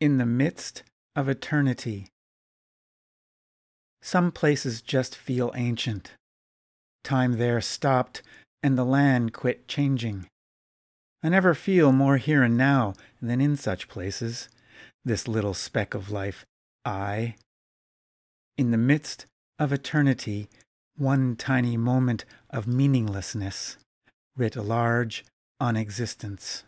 in the midst of eternity. Some places just feel ancient. Time there stopped and the land quit changing. I never feel more here and now than in such places, this little speck of life, I. In the midst of eternity, one tiny moment of meaninglessness, writ large on existence.